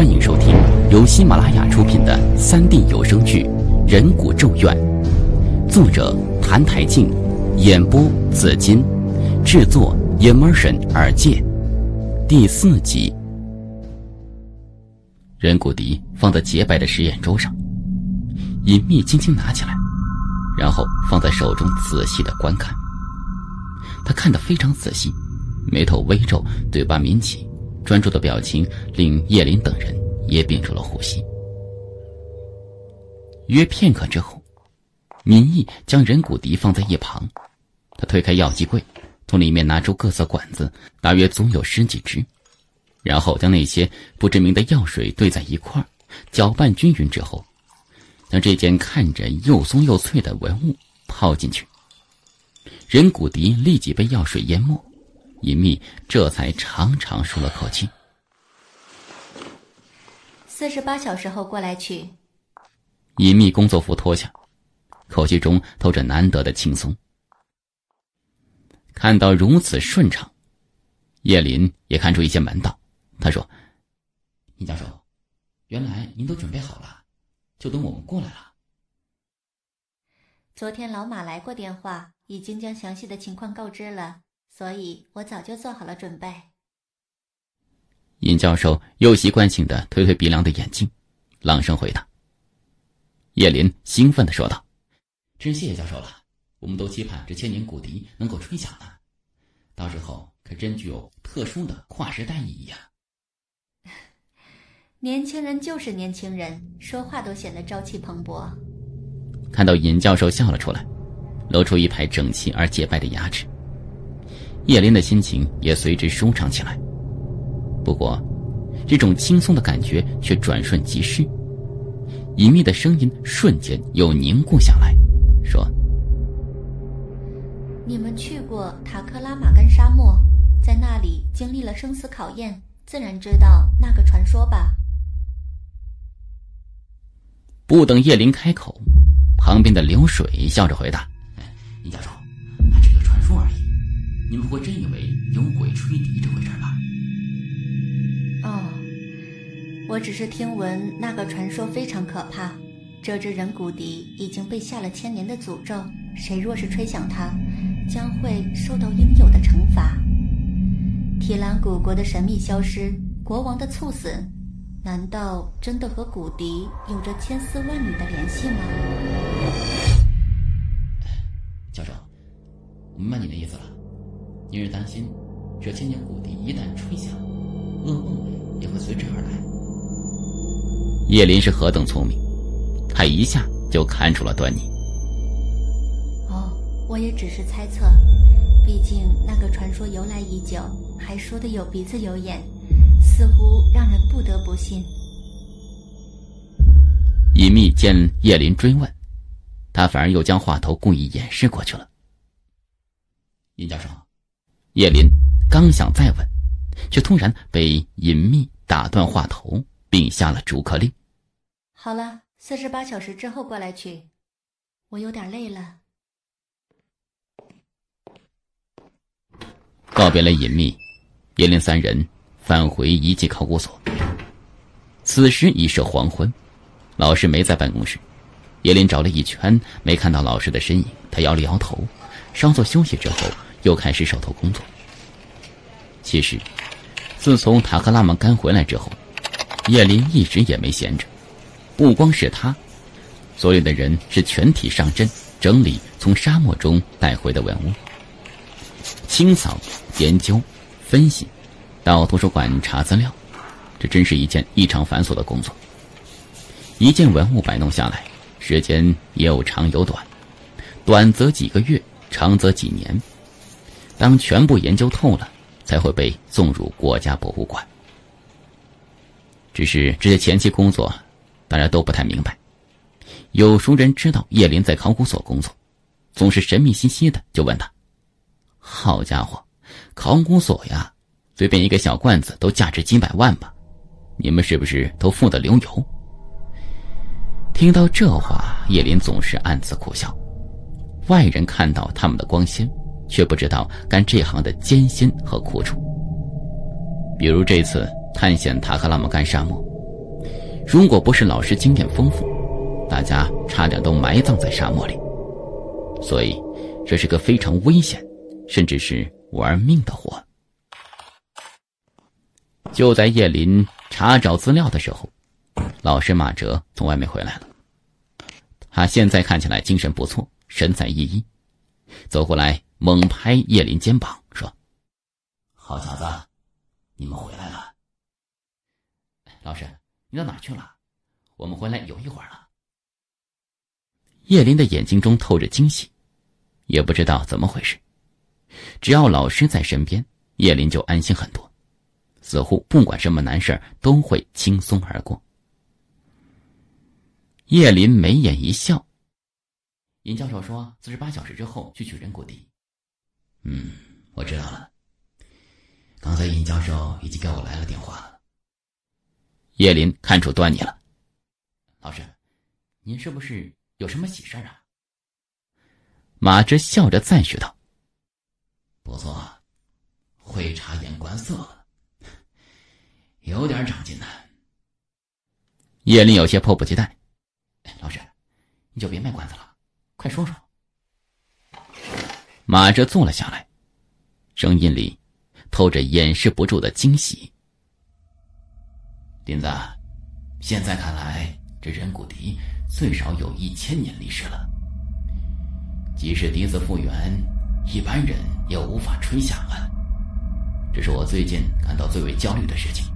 欢迎收听由喜马拉雅出品的三 D 有声剧《人骨咒怨》，作者谭台静，演播紫金，制作 Immersion 耳界，第四集。人骨笛放在洁白的实验桌上，隐秘轻轻拿起来，然后放在手中仔细的观看。他看得非常仔细，眉头微皱，嘴巴抿起。专注的表情令叶林等人也屏住了呼吸。约片刻之后，敏义将人骨笛放在一旁，他推开药剂柜，从里面拿出各色管子，大约总有十几支，然后将那些不知名的药水兑在一块搅拌均匀之后，将这件看着又松又脆的文物泡进去。人骨笛立即被药水淹没。隐秘这才长长舒了口气。四十八小时后过来取。隐秘工作服脱下，口气中透着难得的轻松。看到如此顺畅，叶林也看出一些门道。他说：“尹教授，原来您都准备好了，就等我们过来了。”昨天老马来过电话，已经将详细的情况告知了。所以我早就做好了准备。尹教授又习惯性的推推鼻梁的眼镜，朗声回答。叶林兴奋的说道：“真谢谢教授了，我们都期盼这千年古笛能够吹响呢，到时候可真具有特殊的跨时代意义啊！”年轻人就是年轻人，说话都显得朝气蓬勃。看到尹教授笑了出来，露出一排整齐而洁白的牙齿。叶林的心情也随之舒畅起来。不过，这种轻松的感觉却转瞬即逝。隐秘的声音瞬间又凝固下来，说：“你们去过塔克拉玛干沙漠，在那里经历了生死考验，自然知道那个传说吧？”不等叶林开口，旁边的流水笑着回答：“尹教授。”你们不会真以为有鬼吹笛这回事吧？哦，我只是听闻那个传说非常可怕，这只人骨笛已经被下了千年的诅咒，谁若是吹响它，将会受到应有的惩罚。提兰古国的神秘消失，国王的猝死，难道真的和骨笛有着千丝万缕的联系吗？教授，我明白你的意思了。你是担心，这千年古笛一旦吹响，噩梦也会随之而来。叶林是何等聪明，他一下就看出了端倪。哦，我也只是猜测，毕竟那个传说由来已久，还说的有鼻子有眼，似乎让人不得不信。隐秘见叶林追问，他反而又将话头故意掩饰过去了。尹教授。叶林刚想再问，却突然被隐秘打断话头，并下了逐客令。好了，四十八小时之后过来取。我有点累了。告别了隐秘，叶林三人返回遗迹考古所。此时已是黄昏，老师没在办公室。叶林找了一圈，没看到老师的身影，他摇了摇头，稍作休息之后。又开始手头工作。其实，自从塔克拉玛干回来之后，叶林一直也没闲着。不光是他，所有的人是全体上阵整理从沙漠中带回的文物，清扫、研究、分析，到图书馆查资料，这真是一件异常繁琐的工作。一件文物摆弄下来，时间也有长有短，短则几个月，长则几年。当全部研究透了，才会被送入国家博物馆。只是这些前期工作，大家都不太明白。有熟人知道叶林在考古所工作，总是神秘兮兮的，就问他：“好家伙，考古所呀，随便一个小罐子都价值几百万吧？你们是不是都富得流油？”听到这话，叶林总是暗自苦笑。外人看到他们的光鲜。却不知道干这行的艰辛和苦楚。比如这次探险塔克拉玛干沙漠，如果不是老师经验丰富，大家差点都埋葬在沙漠里。所以，这是个非常危险，甚至是玩命的活。就在叶林查找资料的时候，老师马哲从外面回来了。他现在看起来精神不错，神采奕奕，走过来猛拍叶林肩膀说：“好小子，你们回来了。老师，你到哪去了？我们回来有一会儿了。”叶林的眼睛中透着惊喜，也不知道怎么回事，只要老师在身边，叶林就安心很多。似乎不管什么难事都会轻松而过。叶林眉眼一笑。尹教授说：“四十八小时之后去取人骨笛。”嗯，我知道了。刚才尹教授已经给我来了电话。叶林看出端倪了。老师，您是不是有什么喜事啊？马之笑着赞许道：“不错，会察言观色。”有点长进呢。叶林有些迫不及待。老师，你就别卖关子了，快说说。马哲坐了下来，声音里透着掩饰不住的惊喜。林子，现在看来，这人骨笛最少有一千年历史了。即使笛子复原，一般人也无法吹响了。这是我最近感到最为焦虑的事情。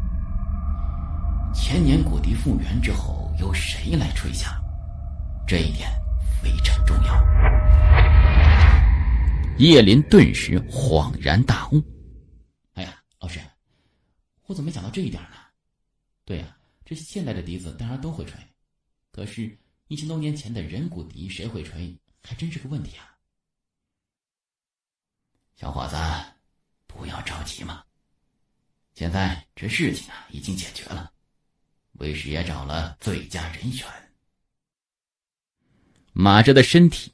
千年古笛复原之后，由谁来吹响？这一点非常重要。叶林顿时恍然大悟：“哎呀，老师，我怎么没想到这一点呢？对呀，这现代的笛子当然都会吹，可是，一千多年前的人骨笛谁会吹，还真是个问题啊！”小伙子，不要着急嘛。现在这事情啊，已经解决了。为师也找了最佳人选。马哲的身体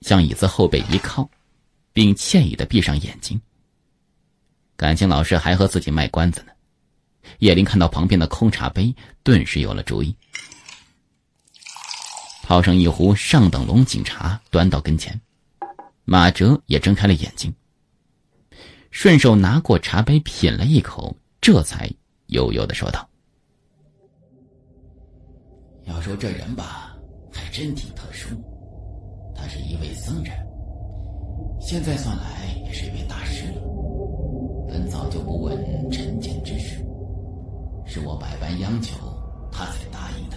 向椅子后背一靠，并惬意的闭上眼睛。感情老师还和自己卖关子呢。叶林看到旁边的空茶杯，顿时有了主意。泡上一壶上等龙井茶，端到跟前。马哲也睁开了眼睛，顺手拿过茶杯品了一口，这才悠悠的说道。要说这人吧，还真挺特殊。他是一位僧人，现在算来也是一位大师了。本早就不问尘间之事，是我百般央求，他才答应的。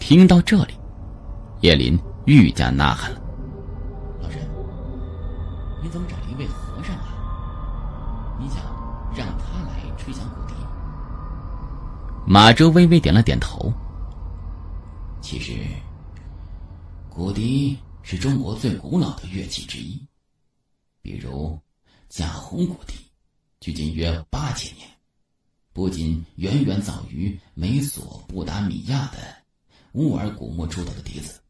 听到这里，叶林愈加呐喊了：“老人，你怎么找了一位和尚啊？你想让他来吹响鼓笛？”马哲微微点了点头。其实，骨笛是中国最古老的乐器之一。比如，贾洪骨笛，距今约八千年，不仅远远早于美索不达米亚的乌尔古木出土的笛子，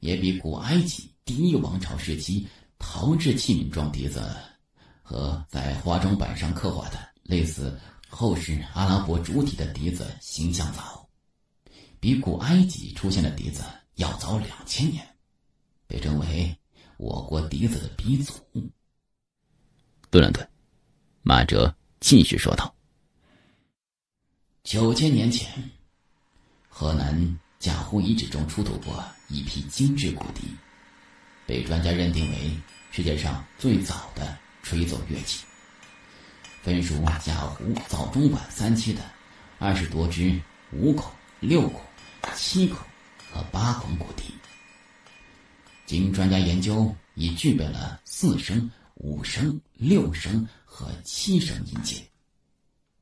也比古埃及第一王朝时期陶制器皿状笛子和在化妆板上刻画的类似后世阿拉伯主体的笛子形象早。比古埃及出现的笛子要早两千年，被称为我国笛子的鼻祖。顿了顿，马哲继续说道：“九千年前，河南贾湖遗址中出土过一批精致骨笛，被专家认定为世界上最早的吹奏乐器。分属贾湖早中晚三期的二十多支五孔、六孔。”七孔和八孔骨笛，经专家研究，已具备了四声、五声、六声和七声音阶，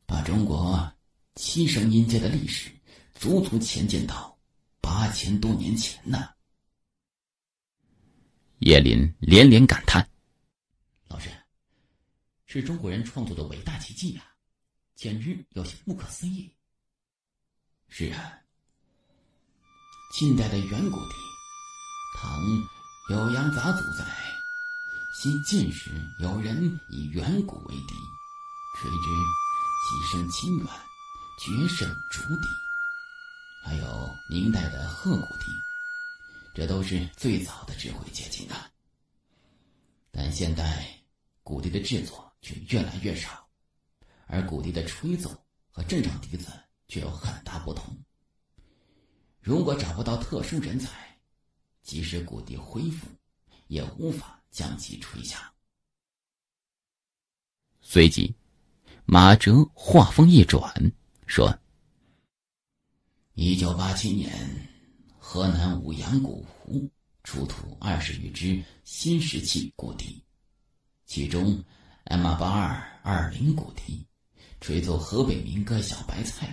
把中国七声音阶的历史足足前进到八千多年前呢。叶林连连感叹：“老师，是中国人创作的伟大奇迹呀，简直有些不可思议。”是啊。近代的远古笛，唐酉阳杂祖在，西晋时有人以远古为笛，吹之其声清远，绝胜竹笛。还有明代的鹤骨笛，这都是最早的智慧结晶啊。但现代骨笛的制作却越来越少，而骨笛的吹奏和正常笛子却有很大不同。如果找不到特殊人才，即使骨笛恢复，也无法将其吹响。随即，马哲话锋一转，说：“一九八七年，河南舞阳古湖出土二十余只新石器骨笛，其中 M 八二二零骨笛吹奏河北民歌《小白菜》。”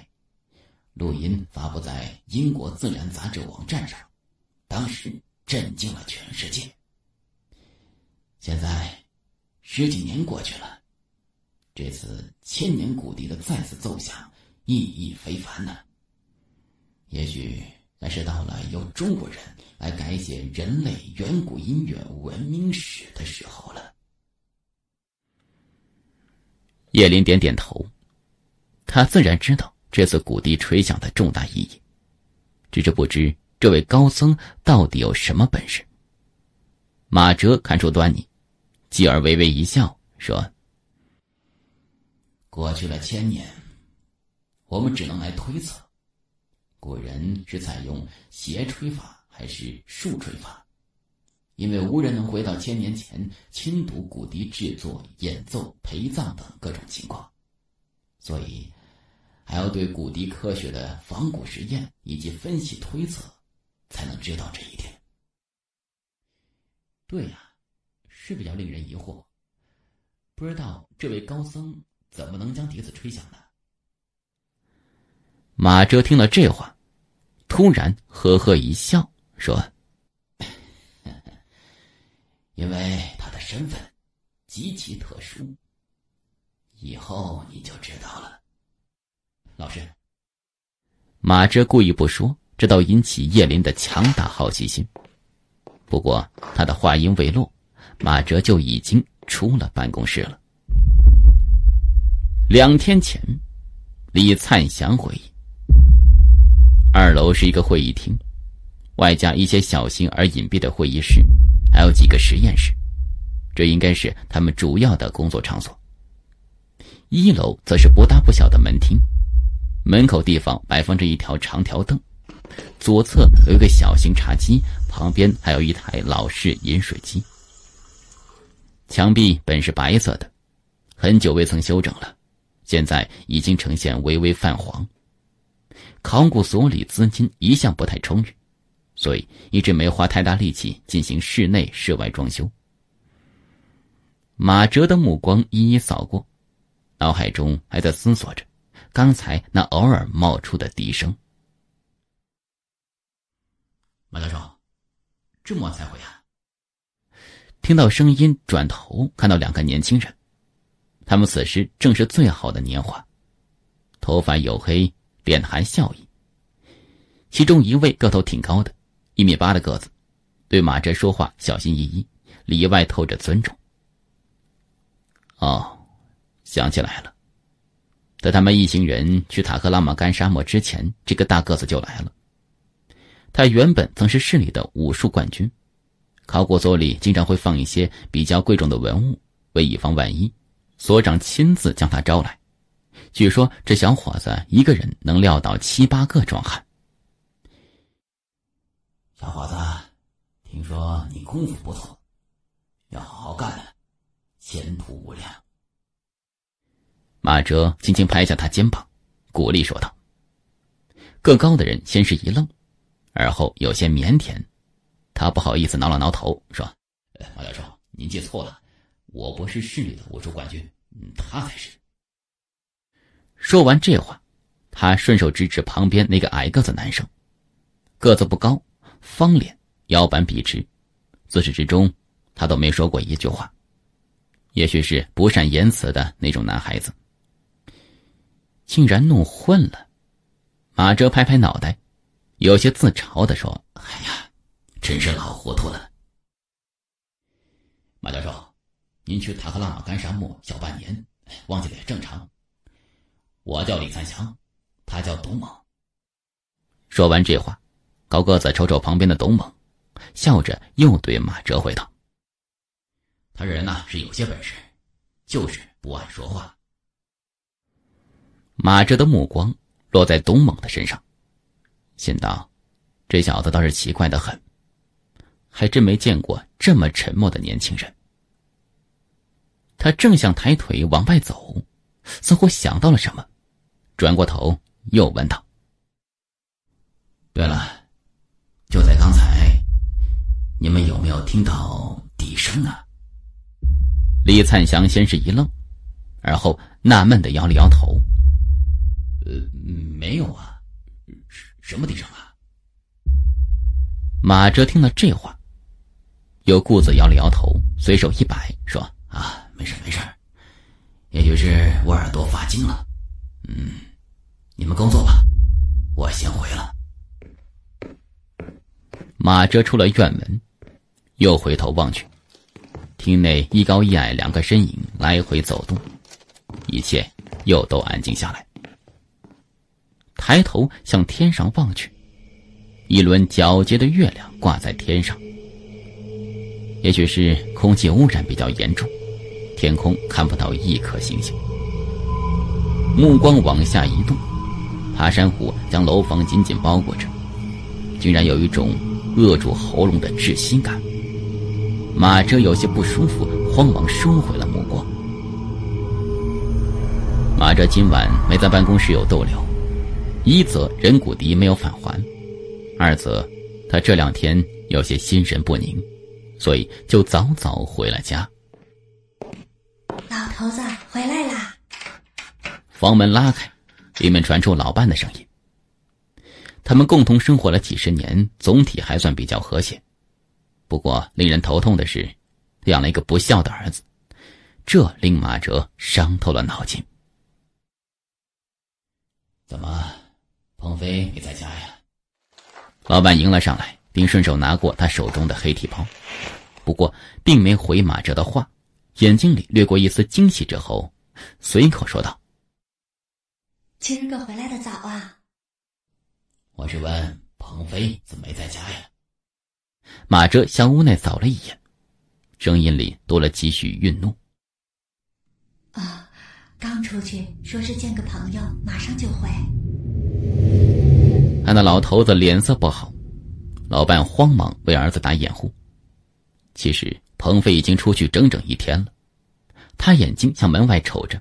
录音发布在英国自然杂志网站上，当时震惊了全世界。现在十几年过去了，这次千年古笛的再次奏响，意义非凡呢。也许那是到了由中国人来改写人类远古音乐文明史的时候了。叶林点点头，他自然知道。这次古笛吹响的重大意义，只是不知这位高僧到底有什么本事。马哲看出端倪，继而微微一笑，说：“过去了千年，我们只能来推测，古人是采用斜吹法还是竖吹法，因为无人能回到千年前亲睹古笛制作、演奏、陪葬等各种情况，所以。”还要对古笛科学的仿古实验以及分析推测，才能知道这一点。对呀，是比较令人疑惑。不知道这位高僧怎么能将笛子吹响呢？马哲听了这话，突然呵呵一笑，说：“因为他的身份极其特殊，以后你就知道了。”老师，马哲故意不说，这倒引起叶林的强大好奇心。不过他的话音未落，马哲就已经出了办公室了。两天前，李灿祥回忆，二楼是一个会议厅，外加一些小型而隐蔽的会议室，还有几个实验室，这应该是他们主要的工作场所。一楼则是不大不小的门厅。门口地方摆放着一条长条凳，左侧有一个小型茶几，旁边还有一台老式饮水机。墙壁本是白色的，很久未曾修整了，现在已经呈现微微泛黄。考古所里资金一向不太充裕，所以一直没花太大力气进行室内室外装修。马哲的目光一一扫过，脑海中还在思索着。刚才那偶尔冒出的笛声，马教授，这么晚才回啊？听到声音，转头看到两个年轻人，他们此时正是最好的年华，头发黝黑，脸含笑意。其中一位个头挺高的，一米八的个子，对马哲说话小心翼翼，里外透着尊重。哦，想起来了。在他们一行人去塔克拉玛干沙漠之前，这个大个子就来了。他原本曾是市里的武术冠军，考古所里经常会放一些比较贵重的文物，为以防万一，所长亲自将他招来。据说这小伙子一个人能撂倒七八个壮汉。小伙子，听说你功夫不错，要好好干，前途无量。马哲轻轻拍下他肩膀，鼓励说道：“个高的人先是一愣，而后有些腼腆。他不好意思挠了挠头，说：‘马教授，您记错了，我不是市里的武术冠军，他才是。’说完这话，他顺手指指旁边那个矮个子男生，个子不高，方脸，腰板笔直，自始至终他都没说过一句话，也许是不善言辞的那种男孩子。”竟然弄混了，马哲拍拍脑袋，有些自嘲的说：“哎呀，真是老糊涂了。”马教授，您去塔克拉玛干沙漠小半年，忘记了也正常。我叫李三祥，他叫董猛。说完这话，高个子瞅瞅旁边的董猛，笑着又对马哲回道：“他这人呐是有些本事，就是不爱说话。”马哲的目光落在董猛的身上，心道：“这小子倒是奇怪的很，还真没见过这么沉默的年轻人。”他正想抬腿往外走，似乎想到了什么，转过头又问道：“对了，就在刚才，你们有没有听到笛声啊？”李灿祥先是一愣，而后纳闷的摇了摇头：“呃，没有啊，什么笛声啊？”马哲听了这话，又顾子摇了摇头，随手一摆，说：“啊。”没事没事，也许是我耳朵发惊了。嗯，你们工作吧，我先回了。马哲出了院门，又回头望去，厅内一高一矮两个身影来回走动，一切又都安静下来。抬头向天上望去，一轮皎洁的月亮挂在天上。也许是空气污染比较严重。天空看不到一颗星星，目光往下移动，爬山虎将楼房紧紧包裹着，竟然有一种扼住喉咙的窒息感。马哲有些不舒服，慌忙收回了目光。马哲今晚没在办公室有逗留，一则任谷迪没有返还，二则他这两天有些心神不宁，所以就早早回了家。老头子回来啦！房门拉开，里面传出老伴的声音。他们共同生活了几十年，总体还算比较和谐。不过，令人头痛的是，养了一个不孝的儿子，这令马哲伤透了脑筋。怎么，鹏飞没在家呀？老板迎了上来，并顺手拿过他手中的黑提包，不过并没回马哲的话。眼睛里掠过一丝惊喜，之后，随口说道：“今儿个回来的早啊。”我是问鹏飞怎么没在家呀？马哲向屋内扫了一眼，声音里多了几许愠怒：“啊，刚出去，说是见个朋友，马上就回。”看到老头子脸色不好，老伴慌忙为儿子打掩护。其实。鹏飞已经出去整整一天了，他眼睛向门外瞅着，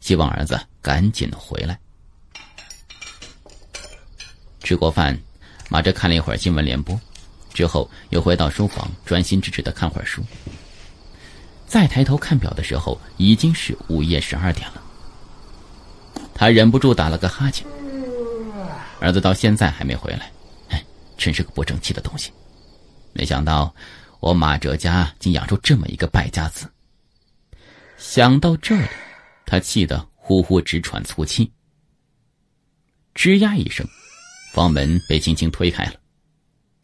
希望儿子赶紧回来。吃过饭，马哲看了一会儿新闻联播，之后又回到书房，专心致志的看会儿书。再抬头看表的时候，已经是午夜十二点了。他忍不住打了个哈欠。儿子到现在还没回来，哎，真是个不争气的东西。没想到。我马哲家竟养出这么一个败家子。想到这里，他气得呼呼直喘粗气。吱呀一声，房门被轻轻推开了，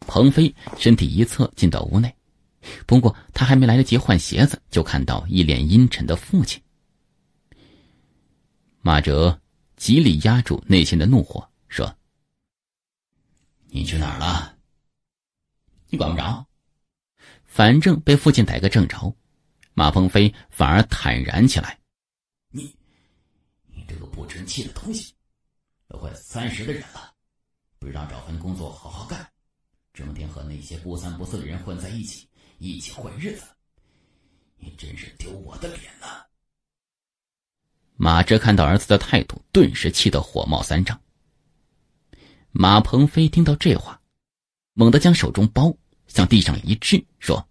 鹏飞身体一侧进到屋内。不过他还没来得及换鞋子，就看到一脸阴沉的父亲。马哲极力压住内心的怒火，说：“你去哪儿了？你管不着。”反正被父亲逮个正着，马鹏飞反而坦然起来。你，你这个不争气的东西，都快三十的人了，不知道找份工作好好干，整天和那些不三不四的人混在一起，一起混日子，你真是丢我的脸呐！马哲看到儿子的态度，顿时气得火冒三丈。马鹏飞听到这话，猛地将手中包。向地上一掷，说：“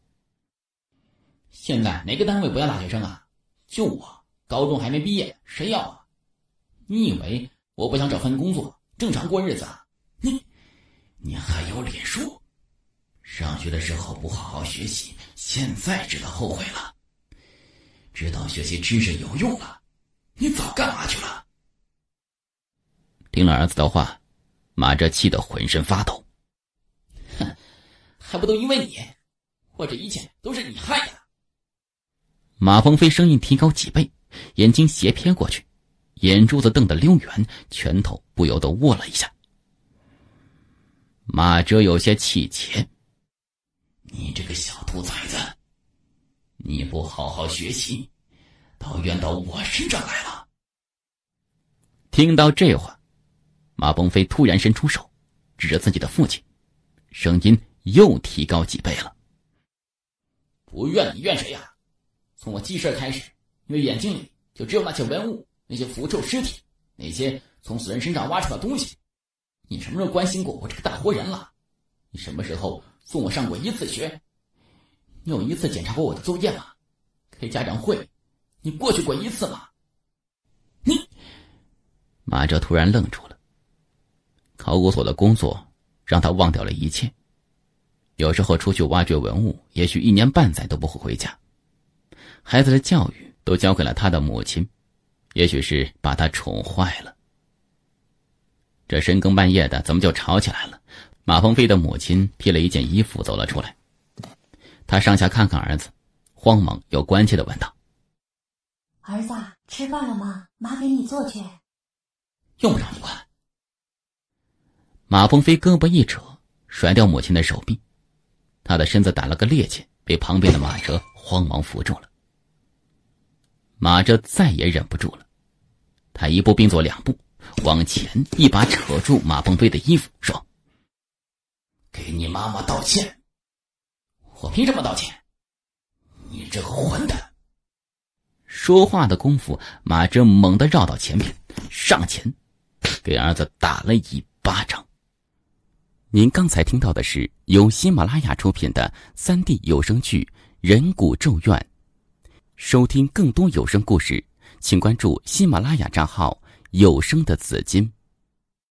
现在哪个单位不要大学生啊？就我，高中还没毕业，谁要啊？你以为我不想找份工作，正常过日子啊？你，你还有脸说？上学的时候不好好学习，现在知道后悔了。知道学习知识有用了，你早干嘛去了？”听了儿子的话，马哲气得浑身发抖。哼还不都因为你，我这一切都是你害的。马鹏飞声音提高几倍，眼睛斜瞥过去，眼珠子瞪得溜圆，拳头不由得握了一下。马哲有些气结：“你这个小兔崽子，你不好好学习，倒怨到我身上来了。”听到这话，马鹏飞突然伸出手，指着自己的父亲，声音又提高几倍了：“不怨你怨谁呀？从我记事开始，你的眼睛里就只有那些文物、那些腐臭尸体、那些从死人身上挖出的东西。”你什么时候关心过我这个大活人了？你什么时候送我上过一次学？你有一次检查过我的作业吗？开家长会，你过去过一次吗？你，马哲突然愣住了。考古所的工作让他忘掉了一切。有时候出去挖掘文物，也许一年半载都不会回家。孩子的教育都交给了他的母亲，也许是把他宠坏了。这深更半夜的，怎么就吵起来了？马鹏飞的母亲披了一件衣服走了出来，他上下看看儿子，慌忙又关切的问道：“儿子，吃饭了吗？妈给你做去。”用不着你管。马鹏飞胳膊一扯，甩掉母亲的手臂，他的身子打了个趔趄，被旁边的马哲慌忙扶住了。马哲再也忍不住了，他一步并作两步。往前一把扯住马鹏飞的衣服，说：“给你妈妈道歉！我凭什么道歉？你这个混蛋！”说话的功夫，马哲猛地绕到前面，上前给儿子打了一巴掌。您刚才听到的是由喜马拉雅出品的三 D 有声剧《人骨咒怨》。收听更多有声故事，请关注喜马拉雅账号。有声的紫金。